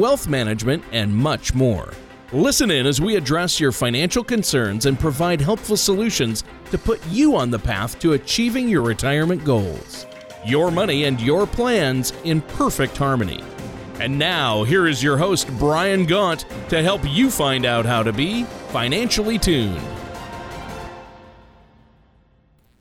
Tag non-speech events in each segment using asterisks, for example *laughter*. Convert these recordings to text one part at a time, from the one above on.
wealth management, and much more. Listen in as we address your financial concerns and provide helpful solutions to put you on the path to achieving your retirement goals. Your money and your plans in perfect harmony. And now, here is your host, Brian Gaunt, to help you find out how to be financially tuned.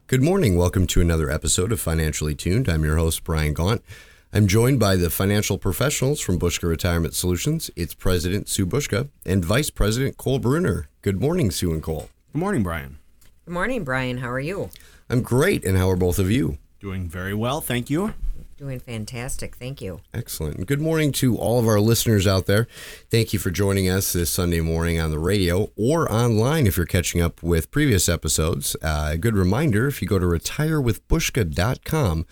Good morning. Welcome to another episode of Financially Tuned. I'm your host, Brian Gaunt. I'm joined by the financial professionals from Buszka Retirement Solutions. It's President Sue Buszka and Vice President Cole Bruner. Good morning, Sue and Cole. Good morning, Brian. Good morning, Brian. How are you? I'm great. And how are both of you? Doing very well, thank you. Doing fantastic. Thank you. Excellent. And good morning to all of our listeners out there. Thank you for joining us this Sunday morning on the radio or online if you're catching up with previous episodes. Uh, a good reminder if you go to retirewithbuszka.com,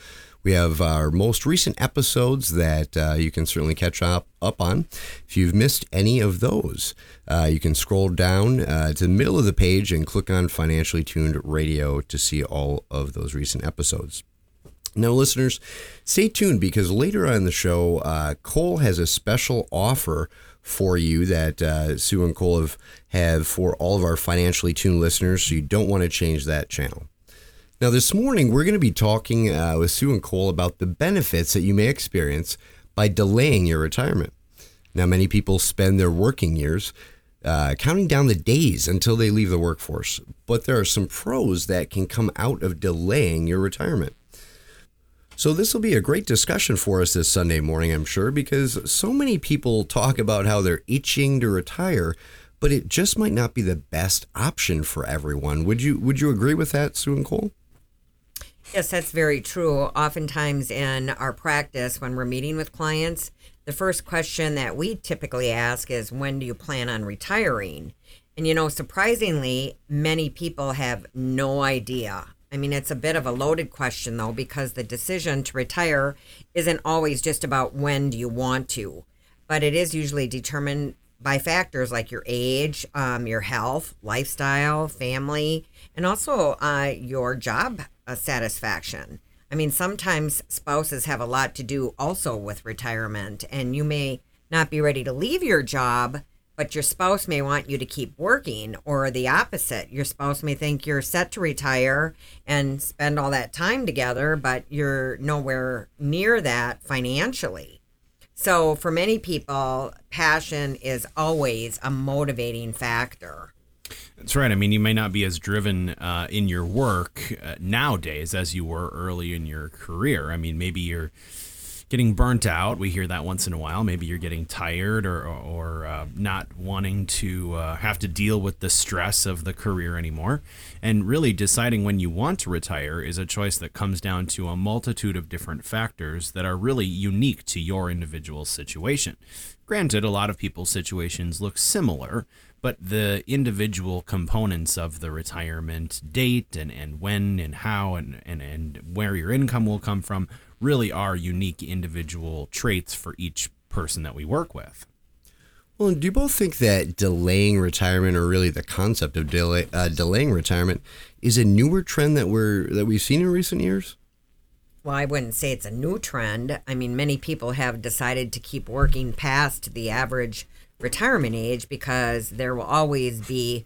we have our most recent episodes that uh, you can certainly catch up, up on. If you've missed any of those, uh, you can scroll down uh, to the middle of the page and click on Financially Tuned Radio to see all of those recent episodes. Now, listeners, stay tuned because later on in the show, uh, Cole has a special offer for you that uh, Sue and Cole have, have for all of our financially tuned listeners, so you don't want to change that channel. Now, this morning, we're going to be talking uh, with Sue and Cole about the benefits that you may experience by delaying your retirement. Now, many people spend their working years uh, counting down the days until they leave the workforce, but there are some pros that can come out of delaying your retirement. So, this will be a great discussion for us this Sunday morning, I'm sure, because so many people talk about how they're itching to retire, but it just might not be the best option for everyone. Would you Would you agree with that, Sue and Cole? Yes, that's very true. Oftentimes in our practice, when we're meeting with clients, the first question that we typically ask is, When do you plan on retiring? And, you know, surprisingly, many people have no idea. I mean, it's a bit of a loaded question, though, because the decision to retire isn't always just about when do you want to, but it is usually determined by factors like your age, um, your health, lifestyle, family, and also uh, your job satisfaction. I mean, sometimes spouses have a lot to do also with retirement, and you may not be ready to leave your job, but your spouse may want you to keep working, or the opposite. Your spouse may think you're set to retire and spend all that time together, but you're nowhere near that financially. So, for many people, passion is always a motivating factor. That's right. I mean, you may not be as driven uh, in your work uh, nowadays as you were early in your career. I mean, maybe you're getting burnt out. We hear that once in a while. Maybe you're getting tired or, or uh, not wanting to uh, have to deal with the stress of the career anymore. And really, deciding when you want to retire is a choice that comes down to a multitude of different factors that are really unique to your individual situation. Granted, a lot of people's situations look similar, but the individual components of the retirement date and, and when and how and, and, and where your income will come from really are unique individual traits for each person that we work with. Well, do you both think that delaying retirement, or really the concept of delay, uh, delaying retirement, is a newer trend that we're that we've seen in recent years? Well, I wouldn't say it's a new trend. I mean, many people have decided to keep working past the average retirement age because there will always be,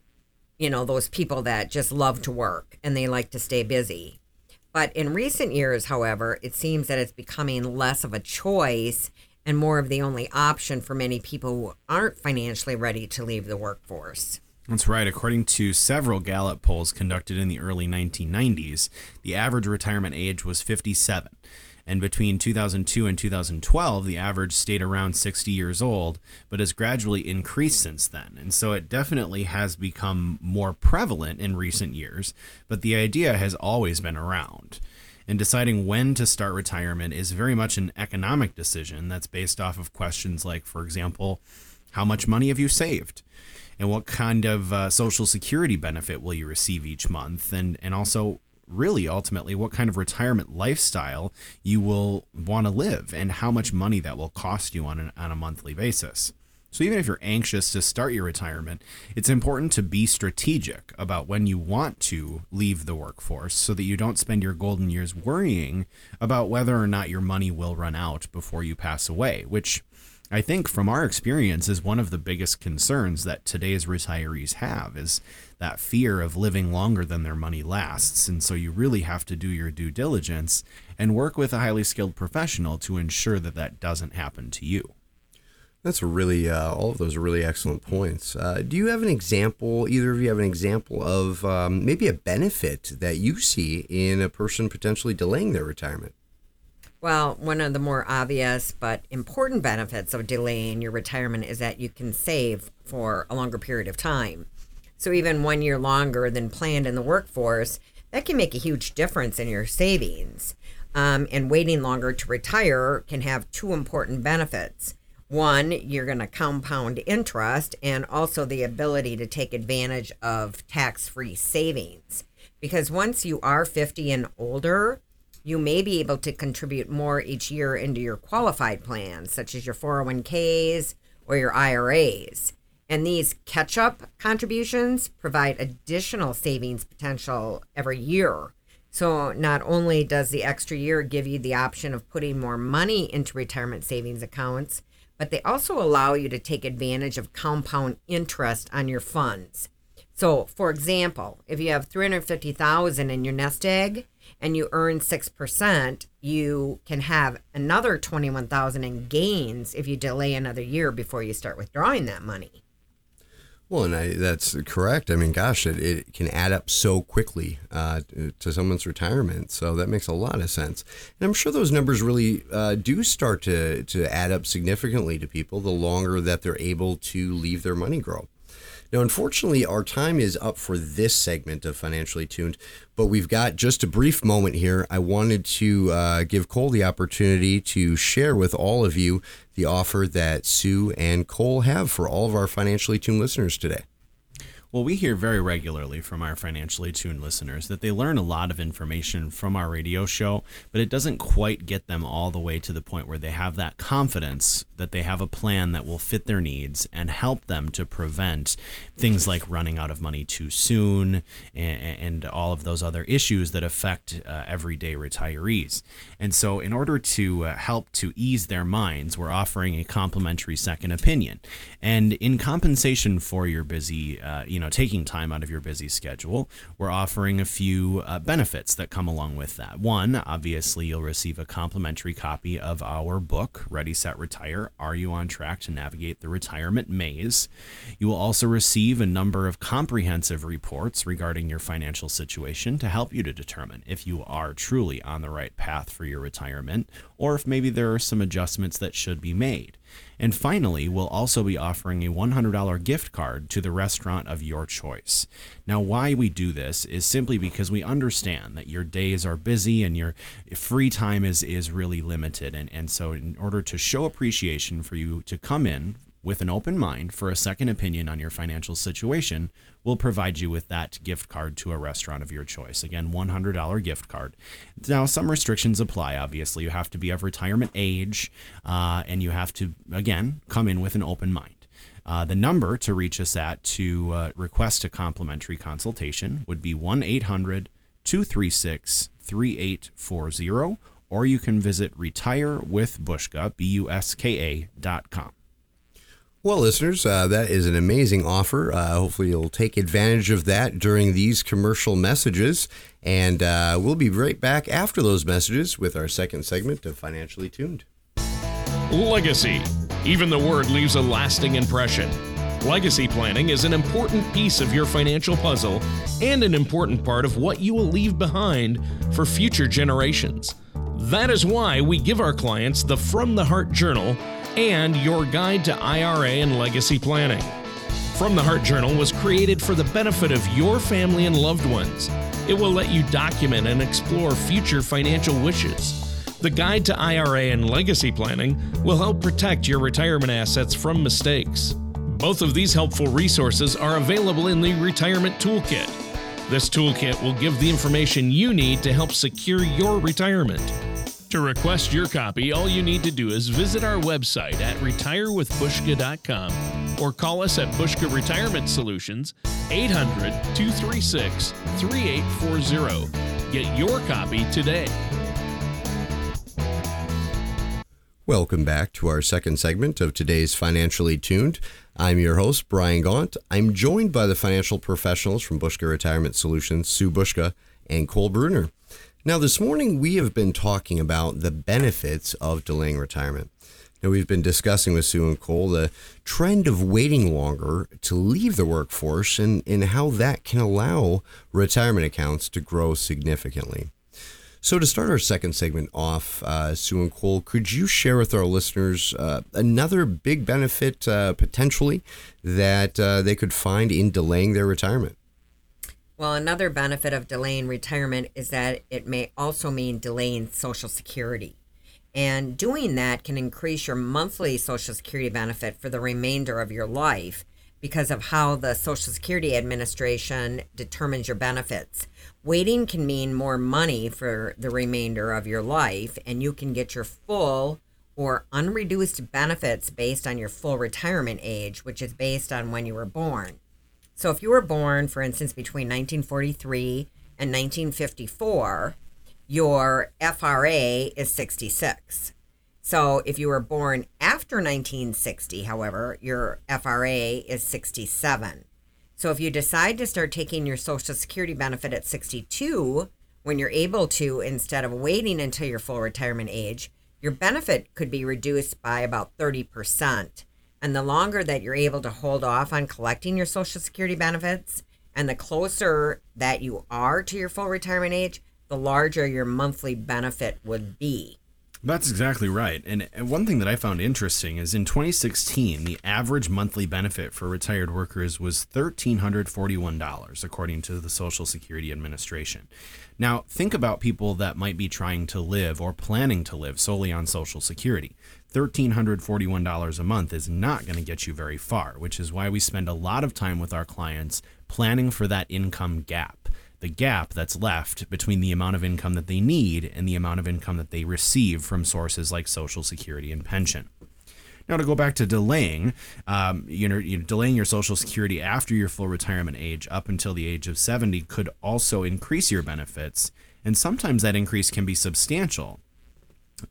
you know, those people that just love to work and they like to stay busy. But in recent years, however, it seems that it's becoming less of a choice and more of the only option for many people who aren't financially ready to leave the workforce. That's right. According to several Gallup polls conducted in the early 1990s, the average retirement age was 57. And between 2002 and 2012, the average stayed around 60 years old, but has gradually increased since then. And so it definitely has become more prevalent in recent years, but the idea has always been around. And deciding when to start retirement is very much an economic decision that's based off of questions like, for example, How much money have you saved? And what kind of uh, social security benefit will you receive each month? And, and also, really ultimately what kind of retirement lifestyle you will want to live and how much money that will cost you on, an, on a monthly basis. So, even if you're anxious to start your retirement, it's important to be strategic about when you want to leave the workforce so that you don't spend your golden years worrying about whether or not your money will run out before you pass away, which I think from our experience is one of the biggest concerns that today's retirees have is that fear of living longer than their money lasts. And so you really have to do your due diligence and work with a highly skilled professional to ensure that that doesn't happen to you. That's really, uh, all of those are really excellent points. Uh, do you have an example, either of you have an example of um, maybe a benefit that you see in a person potentially delaying their retirement? Well, one of the more obvious but important benefits of delaying your retirement is that you can save for a longer period of time. So, even one year longer than planned in the workforce, that can make a huge difference in your savings. Um, and waiting longer to retire can have two important benefits. One, you're going to compound interest and also the ability to take advantage of tax free savings. Because once you are 50 and older, you may be able to contribute more each year into your qualified plans, such as your 401ks or your IRAs. And these catch up contributions provide additional savings potential every year. So, not only does the extra year give you the option of putting more money into retirement savings accounts, but they also allow you to take advantage of compound interest on your funds. So, for example, if you have 350,000 in your nest egg, and you earn 6%, you can have another 21,000 in gains if you delay another year before you start withdrawing that money. Well, and I, that's correct. I mean, gosh, it, it can add up so quickly uh, to someone's retirement. So that makes a lot of sense. And I'm sure those numbers really uh, do start to, to add up significantly to people the longer that they're able to leave their money grow. Now, unfortunately, our time is up for this segment of Financially Tuned, but we've got just a brief moment here. I wanted to uh, give Cole the opportunity to share with all of you the offer that Sue and Cole have for all of our Financially Tuned listeners today. Well, we hear very regularly from our financially tuned listeners that they learn a lot of information from our radio show, but it doesn't quite get them all the way to the point where they have that confidence that they have a plan that will fit their needs and help them to prevent things like running out of money too soon and, and all of those other issues that affect uh, everyday retirees. And so, in order to uh, help to ease their minds, we're offering a complimentary second opinion. And in compensation for your busy, uh, you know, taking time out of your busy schedule, we're offering a few uh, benefits that come along with that. One, obviously, you'll receive a complimentary copy of our book, Ready, Set, Retire Are You on Track to Navigate the Retirement Maze? You will also receive a number of comprehensive reports regarding your financial situation to help you to determine if you are truly on the right path for your retirement or if maybe there are some adjustments that should be made. And finally, we'll also be offering a $100 gift card to the restaurant of your choice. Now, why we do this is simply because we understand that your days are busy and your free time is, is really limited. And, and so, in order to show appreciation for you to come in with an open mind for a second opinion on your financial situation, we'll provide you with that gift card to a restaurant of your choice. Again, $100 gift card. Now, some restrictions apply, obviously. You have to be of retirement age, uh, and you have to, again, come in with an open mind. Uh, the number to reach us at to uh, request a complimentary consultation would be 1 800 236 3840, or you can visit retirewithbuszka, B U S K A dot com. Well, listeners, uh, that is an amazing offer. Uh, hopefully, you'll take advantage of that during these commercial messages. And uh, we'll be right back after those messages with our second segment of Financially Tuned. Legacy. Even the word leaves a lasting impression. Legacy planning is an important piece of your financial puzzle and an important part of what you will leave behind for future generations. That is why we give our clients the From the Heart Journal and your guide to IRA and legacy planning. From the Heart Journal was created for the benefit of your family and loved ones. It will let you document and explore future financial wishes. The Guide to IRA and Legacy Planning will help protect your retirement assets from mistakes. Both of these helpful resources are available in the Retirement Toolkit. This toolkit will give the information you need to help secure your retirement. To request your copy, all you need to do is visit our website at retirewithbuszka.com or call us at Buszka Retirement Solutions 800 236 3840. Get your copy today. Welcome back to our second segment of today's Financially Tuned. I'm your host, Brian Gaunt. I'm joined by the financial professionals from Buszka Retirement Solutions, Sue Buszka and Cole Bruner. Now, this morning we have been talking about the benefits of delaying retirement. Now, we've been discussing with Sue and Cole the trend of waiting longer to leave the workforce and, and how that can allow retirement accounts to grow significantly. So, to start our second segment off, uh, Sue and Cole, could you share with our listeners uh, another big benefit uh, potentially that uh, they could find in delaying their retirement? Well, another benefit of delaying retirement is that it may also mean delaying Social Security. And doing that can increase your monthly Social Security benefit for the remainder of your life because of how the Social Security Administration determines your benefits. Waiting can mean more money for the remainder of your life, and you can get your full or unreduced benefits based on your full retirement age, which is based on when you were born. So if you were born, for instance, between 1943 and 1954, your FRA is 66. So if you were born after 1960, however, your FRA is 67. So if you decide to start taking your Social Security benefit at 62, when you're able to, instead of waiting until your full retirement age, your benefit could be reduced by about 30%. And the longer that you're able to hold off on collecting your Social Security benefits, and the closer that you are to your full retirement age, the larger your monthly benefit would be. That's exactly right. And one thing that I found interesting is in 2016, the average monthly benefit for retired workers was $1,341, according to the Social Security Administration. Now, think about people that might be trying to live or planning to live solely on Social Security. $1,341 a month is not going to get you very far, which is why we spend a lot of time with our clients planning for that income gap. The gap that's left between the amount of income that they need and the amount of income that they receive from sources like Social Security and pension. Now, to go back to delaying, um, you know, you know, delaying your Social Security after your full retirement age up until the age of 70 could also increase your benefits, and sometimes that increase can be substantial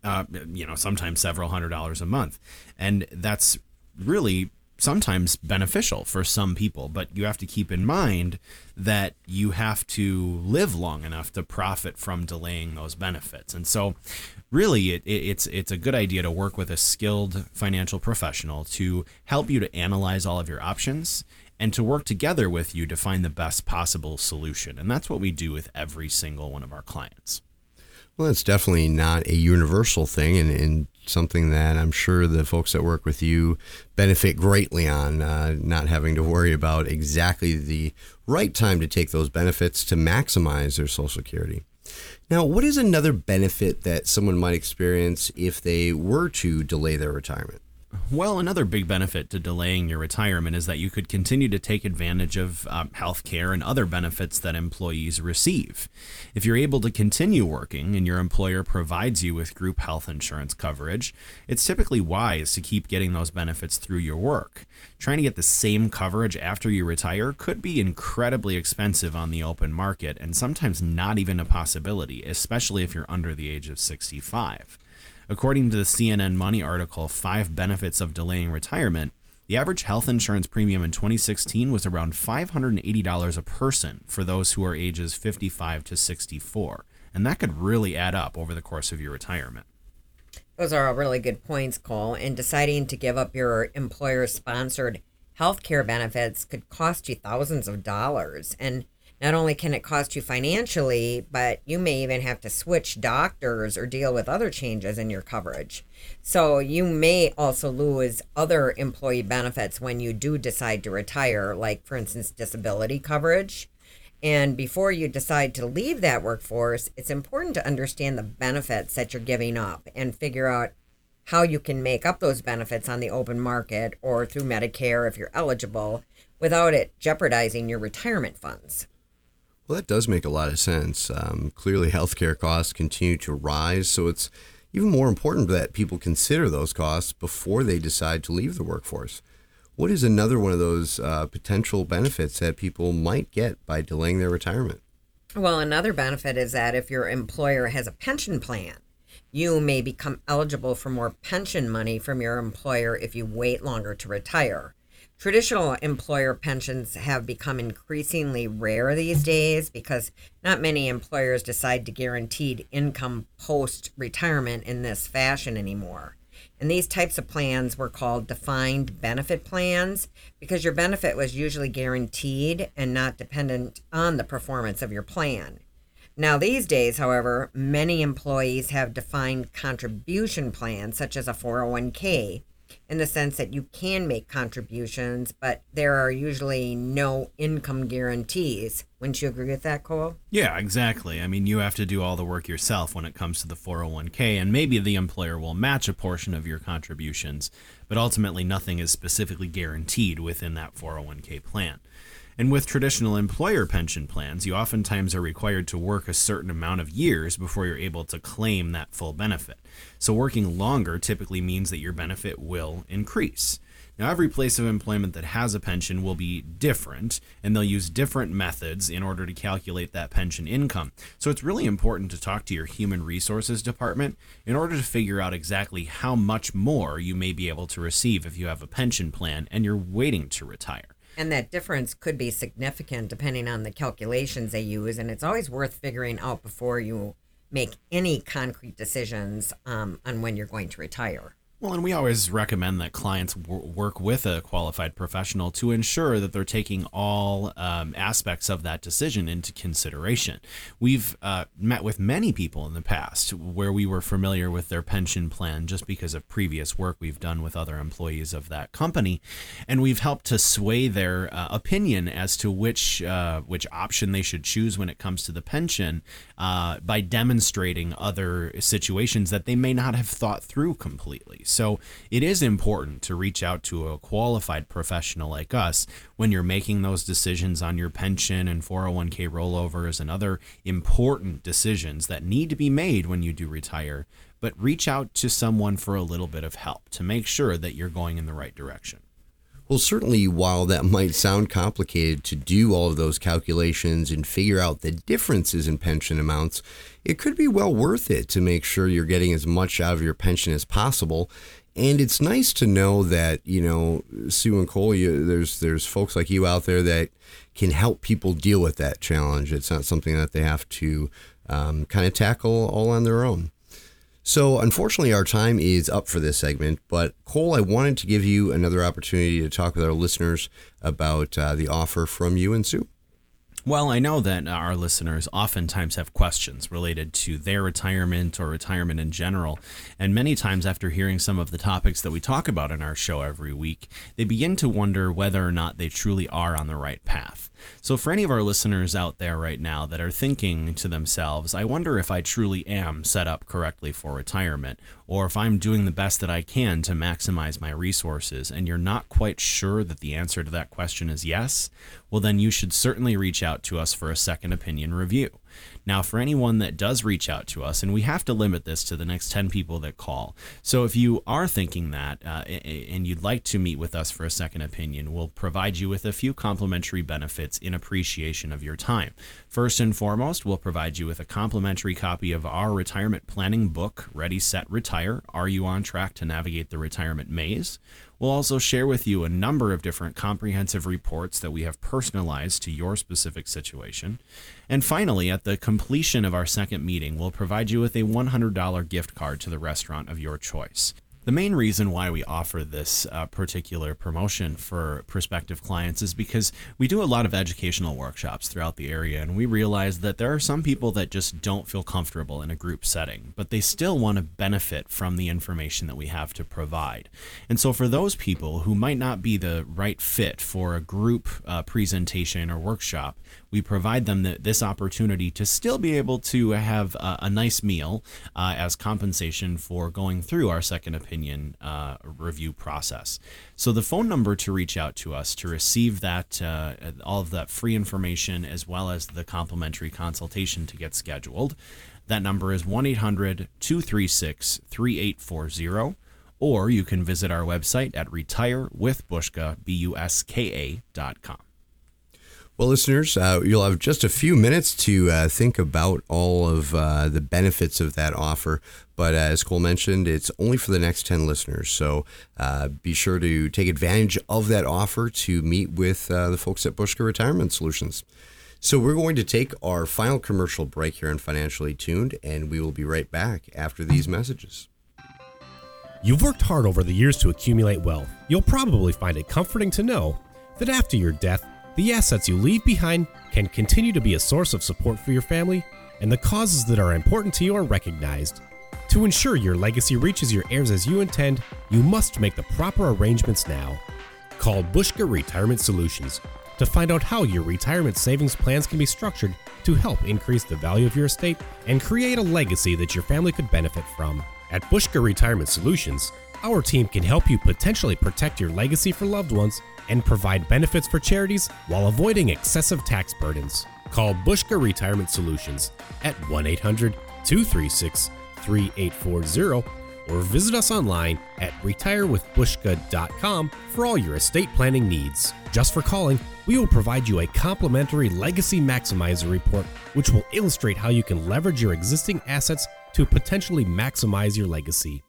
uh, you know, sometimes several hundred dollars a month. And that's really sometimes beneficial for some people, but you have to keep in mind that you have to live long enough to profit from delaying those benefits. And so, really, it, it's it's a good idea to work with a skilled financial professional to help you to analyze all of your options and to work together with you to find the best possible solution. And that's what we do with every single one of our clients. Well, it's definitely not a universal thing, and, and, something that I'm sure the folks that work with you benefit greatly on, uh, not having to worry about exactly the right time to take those benefits to maximize their Social Security. Now, what is another benefit that someone might experience if they were to delay their retirement? Well, another big benefit to delaying your retirement is that you could continue to take advantage of um, health care and other benefits that employees receive. If you're able to continue working and your employer provides you with group health insurance coverage, it's typically wise to keep getting those benefits through your work. Trying to get the same coverage after you retire could be incredibly expensive on the open market and sometimes not even a possibility, especially if you're under the age of 65. According to the CNN Money article, Five Benefits of Delaying Retirement, the average health insurance premium in 2016 was around $580 a person for those who are ages 55 to 64. And that could really add up over the course of your retirement. Those are all really good points, Cole. And deciding to give up your employer sponsored health care benefits could cost you thousands of dollars. And not only can it cost you financially, but you may even have to switch doctors or deal with other changes in your coverage. So you may also lose other employee benefits when you do decide to retire, like, for instance, disability coverage. And before you decide to leave that workforce, it's important to understand the benefits that you're giving up and figure out how you can make up those benefits on the open market or through Medicare if you're eligible without it jeopardizing your retirement funds. Well, that does make a lot of sense. Um, clearly, healthcare costs continue to rise, so it's even more important that people consider those costs before they decide to leave the workforce. What is another one of those uh, potential benefits that people might get by delaying their retirement? Well, another benefit is that if your employer has a pension plan, you may become eligible for more pension money from your employer if you wait longer to retire. Traditional employer pensions have become increasingly rare these days because not many employers decide to guaranteed income post retirement in this fashion anymore. And these types of plans were called defined benefit plans because your benefit was usually guaranteed and not dependent on the performance of your plan. Now, these days, however, many employees have defined contribution plans such as a 401k in the sense that you can make contributions, but there are usually no income guarantees. Wouldn't you agree with that, Cole? Yeah, exactly. I mean, you have to do all the work yourself when it comes to the 401k, and maybe the employer will match a portion of your contributions, but ultimately nothing is specifically guaranteed within that 401k plan. And with traditional employer pension plans, you oftentimes are required to work a certain amount of years before you're able to claim that full benefit. So, working longer typically means that your benefit will increase. Now, every place of employment that has a pension will be different, and they'll use different methods in order to calculate that pension income. So, it's really important to talk to your human resources department in order to figure out exactly how much more you may be able to receive if you have a pension plan and you're waiting to retire. And that difference could be significant depending on the calculations they use. And it's always worth figuring out before you make any concrete decisions um, on when you're going to retire. Well, and we always recommend that clients work with a qualified professional to ensure that they're taking all um, aspects of that decision into consideration. We've uh, met with many people in the past where we were familiar with their pension plan just because of previous work we've done with other employees of that company, and we've helped to sway their uh, opinion as to which uh, which option they should choose when it comes to the pension uh, by demonstrating other situations that they may not have thought through completely. So it is important to reach out to a qualified professional like us when you're making those decisions on your pension and 401k rollovers and other important decisions that need to be made when you do retire. But reach out to someone for a little bit of help to make sure that you're going in the right direction. Well, certainly, while that *laughs* might sound complicated to do all of those calculations and figure out the differences in pension amounts, it could be well worth it to make sure you're getting as much out of your pension as possible. And it's nice to know that you know Sue and Cole. You, there's there's folks like you out there that can help people deal with that challenge. It's not something that they have to um, kind of tackle all on their own. So, unfortunately, our time is up for this segment. But, Cole, I wanted to give you another opportunity to talk with our listeners about uh, the offer from you and Sue. Well, I know that our listeners oftentimes have questions related to their retirement or retirement in general. And many times, after hearing some of the topics that we talk about in our show every week, they begin to wonder whether or not they truly are on the right path. So, for any of our listeners out there right now that are thinking to themselves, I wonder if I truly am set up correctly for retirement, or if I'm doing the best that I can to maximize my resources, and you're not quite sure that the answer to that question is yes, well, then you should certainly reach out to us for a second opinion review. Now, for anyone that does reach out to us, and we have to limit this to the next 10 people that call. So if you are thinking that uh, and you'd like to meet with us for a second opinion, we'll provide you with a few complimentary benefits in appreciation of your time. First and foremost, we'll provide you with a complimentary copy of our retirement planning book, Ready, Set, Retire Are You on Track to Navigate the Retirement Maze? We'll also share with you a number of different comprehensive reports that we have personalized to your specific situation. And finally, at the completion of our second meeting, we'll provide you with a $100 gift card to the restaurant of your choice. The main reason why we offer this uh, particular promotion for prospective clients is because we do a lot of educational workshops throughout the area, and we realize that there are some people that just don't feel comfortable in a group setting, but they still want to benefit from the information that we have to provide. And so, for those people who might not be the right fit for a group uh, presentation or workshop, we provide them the, this opportunity to still be able to have a, nice meal uh, as compensation for going through our second opinion opinion uh, review process. So the phone number to reach out to us to receive that uh, all of that free information as well as the complimentary consultation to get scheduled. That number is 1 800 236 3840 or you can visit our website at retirewithbuszka.com. Well, listeners, uh, you'll have just a few minutes to uh, think about all of uh, the benefits of that offer. But as Cole mentioned, it's only for the next 10 listeners. So uh, be sure to take advantage of that offer to meet with uh, the folks at Buszka Retirement Solutions. So we're going to take our final commercial break here on Financially Tuned, and we will be right back after these messages. You've worked hard over the years to accumulate wealth. You'll probably find it comforting to know that after your death, the assets you leave behind can continue to be a source of support for your family, and the causes that are important to you are recognized. To ensure your legacy reaches your heirs as you intend, you must make the proper arrangements now. Call Buszka Retirement Solutions to find out how your retirement savings plans can be structured to help increase the value of your estate and create a legacy that your family could benefit from. At Buszka Retirement Solutions, our team can help you potentially protect your legacy for loved ones and provide benefits for charities while avoiding excessive tax burdens. Call Buszka Retirement Solutions at 1 800 236 3840 or visit us online at retirewithbuszka.com for all your estate planning needs. Just for calling, we will provide you a complimentary Legacy Maximizer report, which will illustrate how you can leverage your existing assets to potentially maximize your legacy.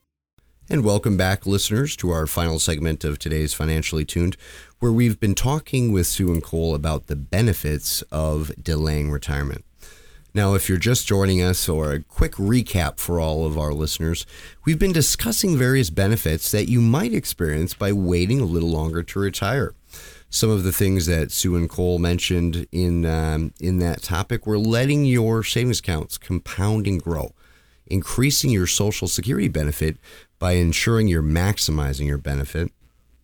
And welcome back, listeners, to our final segment of today's Financially Tuned, where we've been talking with Sue and Cole about the benefits of delaying retirement. Now, if you're just joining us, or a quick recap for all of our listeners, we've been discussing various benefits that you might experience by waiting a little longer to retire. Some of the things that Sue and Cole mentioned in um, in that topic were letting your savings accounts compound and grow, increasing your Social Security benefit by ensuring you're maximizing your benefit,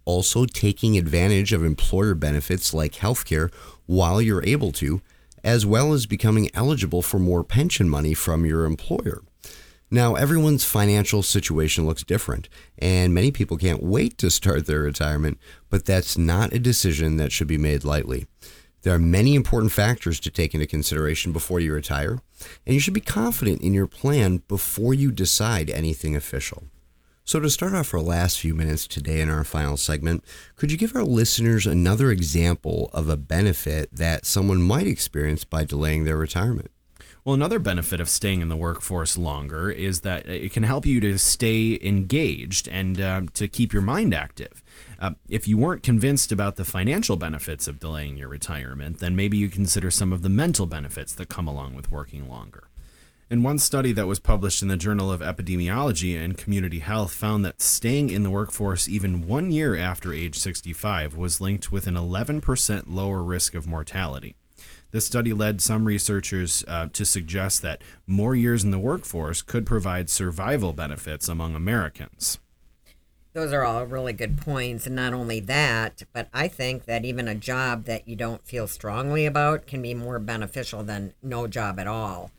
also taking advantage of employer benefits like healthcare while you're able to, as well as becoming eligible for more pension money from your employer. Now, everyone's financial situation looks different, and many people can't wait to start their retirement, but that's not a decision that should be made lightly. There are many important factors to take into consideration before you retire, and you should be confident in your plan before you decide anything official. So, to start off our last few minutes today in our final segment, could you give our listeners another example of a benefit that someone might experience by delaying their retirement? Well, another benefit of staying in the workforce longer is that it can help you to stay engaged and uh, to keep your mind active. Uh, if you weren't convinced about the financial benefits of delaying your retirement, then maybe you consider some of the mental benefits that come along with working longer. And one study that was published in the Journal of Epidemiology and Community Health found that staying in the workforce even one year after age 65 was linked with an 11% lower risk of mortality. This study led some researchers uh, to suggest that more years in the workforce could provide survival benefits among Americans. Those are all really good points. And not only that, but I think that even a job that you don't feel strongly about can be more beneficial than no job at all.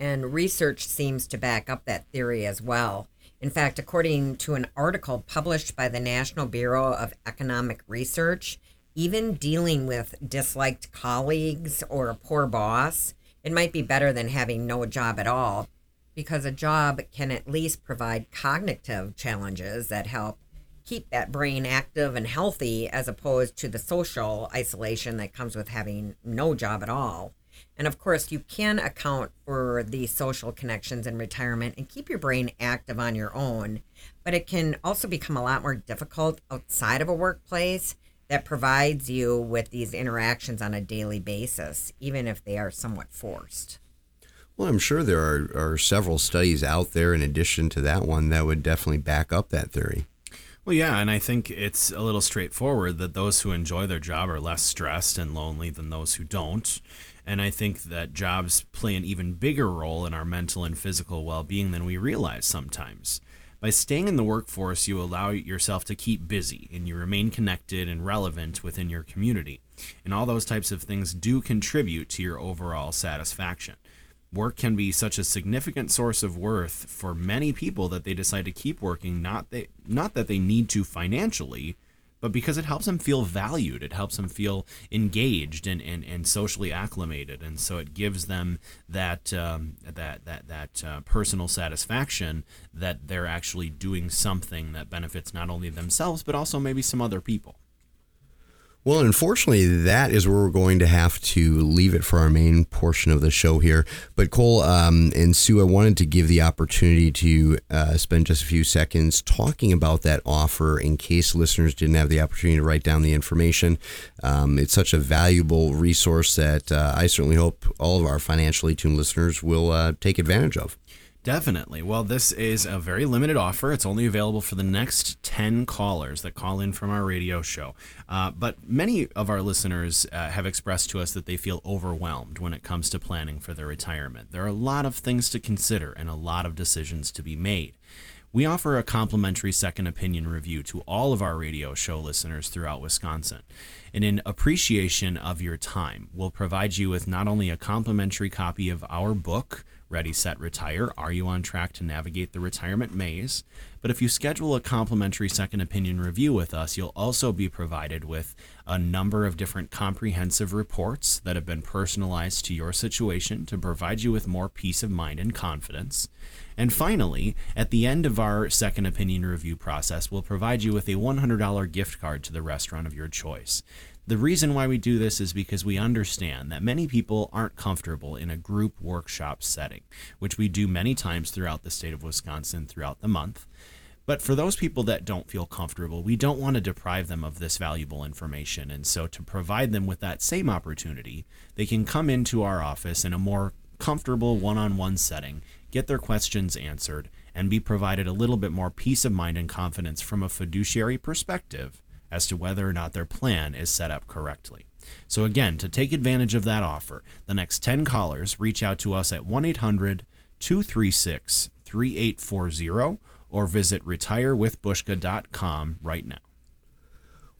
And research seems to back up that theory as well. In fact, according to an article published by the National Bureau of Economic Research, even dealing with disliked colleagues or a poor boss, it might be better than having no job at all because a job can at least provide cognitive challenges that help keep that brain active and healthy as opposed to the social isolation that comes with having no job at all. And of course, you can account for the social connections in retirement and keep your brain active on your own. But it can also become a lot more difficult outside of a workplace that provides you with these interactions on a daily basis, even if they are somewhat forced. Well, I'm sure there are, are several studies out there in addition to that one that would definitely back up that theory. Well, yeah, and I think it's a little straightforward that those who enjoy their job are less stressed and lonely than those who don't. And I think that jobs play an even bigger role in our mental and physical well being than we realize sometimes. By staying in the workforce, you allow yourself to keep busy and you remain connected and relevant within your community. And all those types of things do contribute to your overall satisfaction. work can be such a significant source of worth for many people that they decide to keep working not not that they need to financially but because it helps them feel valued it helps them feel engaged and, and, and socially acclimated and so it gives them that um, that that that uh, personal satisfaction that they're actually doing something that benefits not only themselves but also maybe some other people well, unfortunately, that is where we're going to have to leave it for our main portion of the show here. But Cole um, and Sue, I wanted to give the opportunity to uh, spend just a few seconds talking about that offer in case listeners didn't have the opportunity to write down the information. Um, it's such a valuable resource that uh, I certainly hope all of our financially tuned listeners will uh, take advantage of. Definitely. Well, this is a very limited offer. It's only available for the next 10 callers that call in from our radio show. Uh, but many of our listeners uh, have expressed to us that they feel overwhelmed when it comes to planning for their retirement. There are a lot of things to consider and a lot of decisions to be made. We offer a complimentary second opinion review to all of our radio show listeners throughout Wisconsin. And in appreciation of your time, we'll provide you with not only a complimentary copy of our book, Ready, Set, Retire Are You on Track to Navigate the Retirement Maze? But if you schedule a complimentary second opinion review with us, you'll also be provided with a number of different comprehensive reports that have been personalized to your situation to provide you with more peace of mind and confidence. And finally, at the end of our second opinion review process, we'll provide you with a $100 gift card to the restaurant of your choice. The reason why we do this is because we understand that many people aren't comfortable in a group workshop setting, which we do many times throughout the state of Wisconsin throughout the month. But for those people that don't feel comfortable, we don't want to deprive them of this valuable information. And so, to provide them with that same opportunity, they can come into our office in a more comfortable one on one setting, get their questions answered, and be provided a little bit more peace of mind and confidence from a fiduciary perspective as to whether or not their plan is set up correctly. So, again, to take advantage of that offer, the next 10 callers reach out to us at 1 800 236 3840 or visit retirewithbuszka.com right now.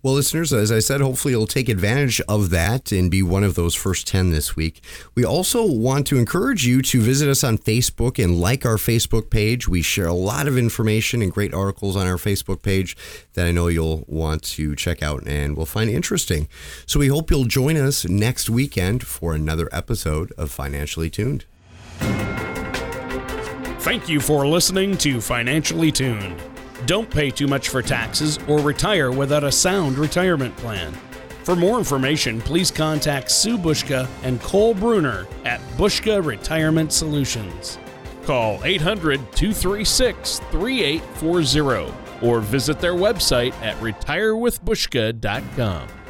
Well, listeners, as I said, hopefully you'll take advantage of that and be one of those first 10 this week. We also want to encourage you to visit us on Facebook and like our Facebook page. We share a lot of information and great articles on our Facebook page that I know you'll want to check out and will find interesting. So we hope you'll join us next weekend for another episode of Financially Tuned. Thank you for listening to Financially Tuned. Don't pay too much for taxes or retire without a sound retirement plan. For more information, please contact Sue Buszka and Cole Bruner at Buszka Retirement Solutions. Call 800 236 3840 or visit their website at retirewithbuszka.com.